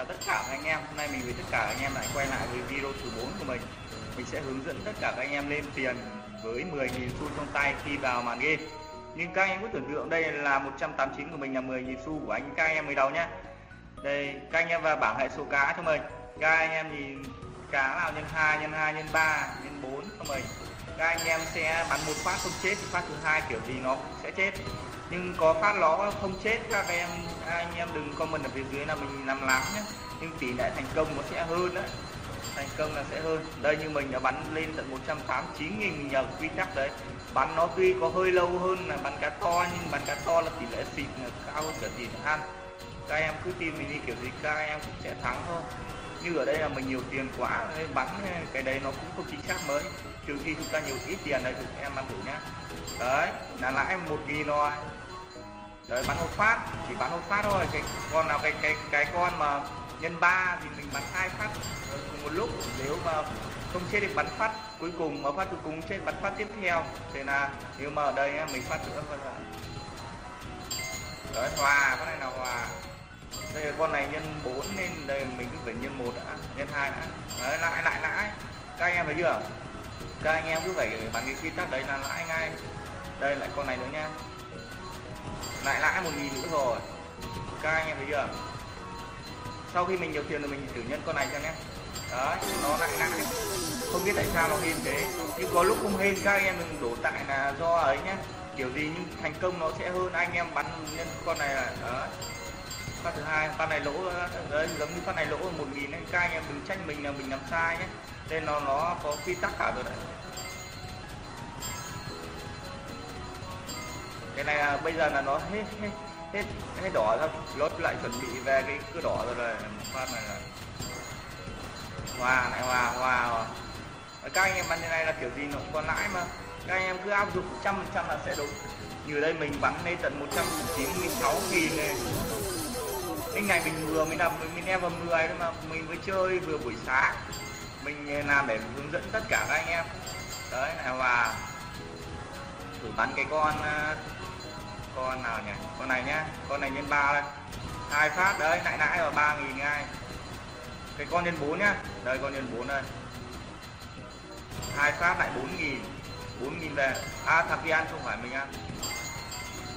chào tất cả các anh em. Hôm nay mình với tất cả anh em lại quay lại với video thứ 4 của mình. Mình sẽ hướng dẫn tất cả các anh em lên tiền với 10.000 xu trong tay khi vào màn game. Nhưng các anh em cứ tưởng tượng đây là 189 của mình là 10.000 xu của anh, các anh em mới đầu nhá. Đây, các anh em vào bảng hệ số cá cho mình. Các anh em nhìn cá nào nhân 2 nhân 2 nhân 3 nhân 4 cho mình các anh em sẽ bắn một phát không chết, thì phát thứ hai kiểu gì nó cũng sẽ chết. Nhưng có phát nó không chết, các em anh em đừng comment ở phía dưới là mình làm lắm nhé nhưng tỷ lệ thành công nó sẽ hơn đấy. Thành công là sẽ hơn. Đây như mình đã bắn lên tận 189 nghìn nhờ quy tắc đấy. Bắn nó tuy có hơi lâu hơn là bắn cá to, nhưng bắn cá to là tỷ lệ xịt là cao hơn cả tỷ lệ ăn. Các em cứ tin mình đi, kiểu gì các em cũng sẽ thắng thôi như ở đây là mình nhiều tiền quá nên bắn cái đấy nó cũng không chính xác mới. Trừ khi chúng ta nhiều ít tiền đây, thì em ăn thử nhá. Đấy, là lãi một nghìn rồi. Đấy, bắn một phát, chỉ bắn một phát thôi. Cái con nào, cái cái cái con mà nhân ba thì mình bắn hai phát ờ, cùng một lúc. Nếu mà không chết thì bắn phát cuối cùng, mà phát cuối cùng chết, bắn phát tiếp theo. Thế là nếu mà ở đây mình phát nữa vâng đấy, hòa, con này là hòa đây là con này nhân 4 nên đây, mình cứ phải nhân một đã, nhân hai đã. Đấy, lại lại lại. Các anh em thấy chưa? Các anh em cứ phải bắn cái quy tắc đấy là lãi ngay. Đây, lại con này nữa nha. Lại lãi một nghìn nữa rồi. Các anh em thấy chưa? Sau khi mình nhiều tiền rồi mình thử nhân con này cho nhé. Đấy, nó lại lãi không biết tại sao nó hên thế. Nhưng có lúc không hên, các anh em mình đổ tại là do ấy nhé. kiểu gì nhưng thành công nó sẽ hơn. Anh em bắn nhân con này là đấy phát thứ hai phát này lỗ đấy giống như phát này lỗ một nghìn các anh em đừng trách mình là mình làm sai nhé. Nên nó nó có quy tắc cả rồi đấy. Cái này là bây giờ là nó hết hết hết hết đỏ ra lốt lại chuẩn bị về cái cứ đỏ rồi rồi phát này là hòa này hòa hòa, hòa. các anh em bắn như này là kiểu gì nó cũng có lãi mà. Các anh em cứ áp dụng trăm phần trăm là sẽ đúng. Như đây mình bắn lên tận 196 nghìn này cái ngày mình vừa mới làm mình em vào 10 thôi mà, mình mới chơi vừa buổi sáng. Mình ờ, làm để hướng dẫn tất cả các anh em. Đấy này và thử bắn cái con ờ, con nào nhỉ? Con này nhá, con này nhân ba đây. Hai phát đấy lại nãy vào ba nghìn ngay cái con nhân 4 nhá. Đây, con nhân 4 đây. Hai phát lại bốn nghìn bốn nghìn về. À thằng kia ăn không phải mình ăn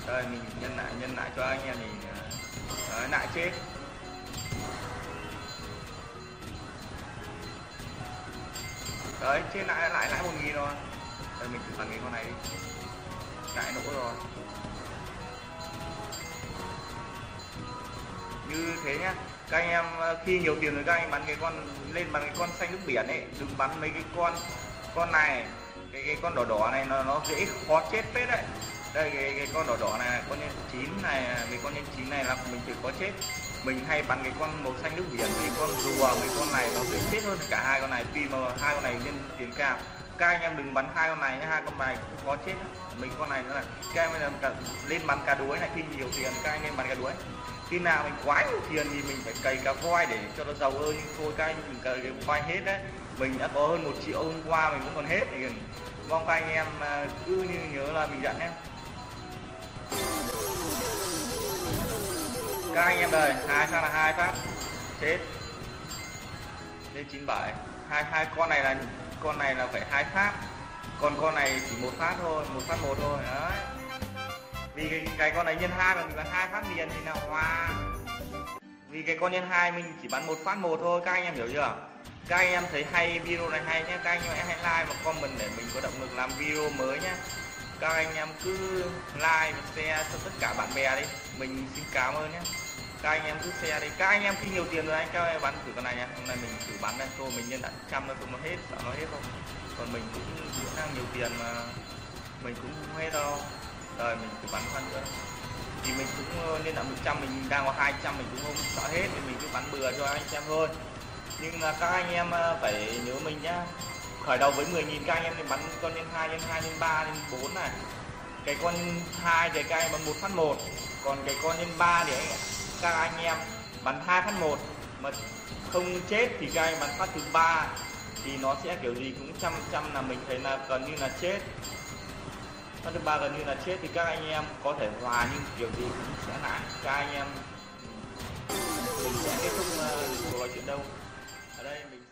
đây mình nhân lại nhân lại cho anh em mình ờ, ờ, đấy, lại chết đấy trên lại lại lại một nghìn rồi. Đây mình thử phản cái con này đi. Lại nổ rồi. Như thế nhá. Các anh em ờ, khi nhiều tiền rồi các anh bắn cái con lên bắn cái con xanh nước biển ấy đừng bắn mấy cái con con này cái, cái con đỏ đỏ này nó nó dễ khó chết phết đấy đây cái, cái con đỏ đỏ này con nhân chín này cái con nhân chín này là mình chỉ có chết. Mình hay bắn cái con màu xanh nước biển cái con rùa với con này nó dễ chết hơn cả hai con này. Tuy mà hai con này lên tiền cao các anh em đừng bắn hai con này hai con này cũng có chết. Mình con này nữa là các em bây lên bắn cá đuối này khi nhiều tiền các anh em bắn cá đuối. Khi nào mình quá nhiều tiền thì mình phải cày cá voi để cho nó giàu hơn. Nhưng thôi các anh đừng cày cái voi hết đấy. Mình đã có hơn một triệu hôm qua mình vẫn còn hết. Thì ừ, mong các anh em à, cứ như nhớ là mình dặn em. Các anh em đây hai phát là hai phát. Chết lên 97 hai hai con này là con này là phải hai phát. Còn con này chỉ một phát thôi một phát một thôi. Đấy. Vì cái, cái con này nhân hai mà mình bắn hai phát liền thì là hòa vì cái con nhân hai mình chỉ bắn một phát một thôi các anh em hiểu chưa? Các anh em thấy hay video này hay nhé các anh em hãy like và comment để mình có động lực làm video mới nhé các anh em cứ like và share cho tất cả bạn bè đi. Mình xin cảm ơn nhé. Các anh em cứ share đi. Các anh em khi nhiều tiền rồi anh, các em bắn thử con này nha hôm nay mình thử bắn đây thôi mình nhân đã trăm nó không nó hết, sợ nó hết không? Còn mình cũng cũng đang nhiều tiền mà mình cũng không hết đâu. Rồi, mình thử bắn phát nữa. Thì mình cũng lên đã 100 mình đang có 200 mình cũng không sợ hết. Thì mình cứ bắn bừa cho anh xem thôi. Nhưng mà các anh em ờ, phải nhớ mình nhá khởi đầu với 10.000 các anh em thì bắn con nhân 2 nhân 2 nhân 3 nhân 4 này. Cái con 2 thì các anh bắn 1 phát 1 còn cái con nhân 3 thì các anh em bắn 2 phát 1 mà không chết thì các anh bắn phát thứ 3 thì nó sẽ kiểu gì cũng trăm trăm là mình thấy là gần như là chết. Phát thứ ba gần như là chết thì các anh em có thể hòa nhưng kiểu gì cũng sẽ lại. Các anh em mình sẽ kết thúc ờ, cuộc nói chuyện đâu. Ở đây mình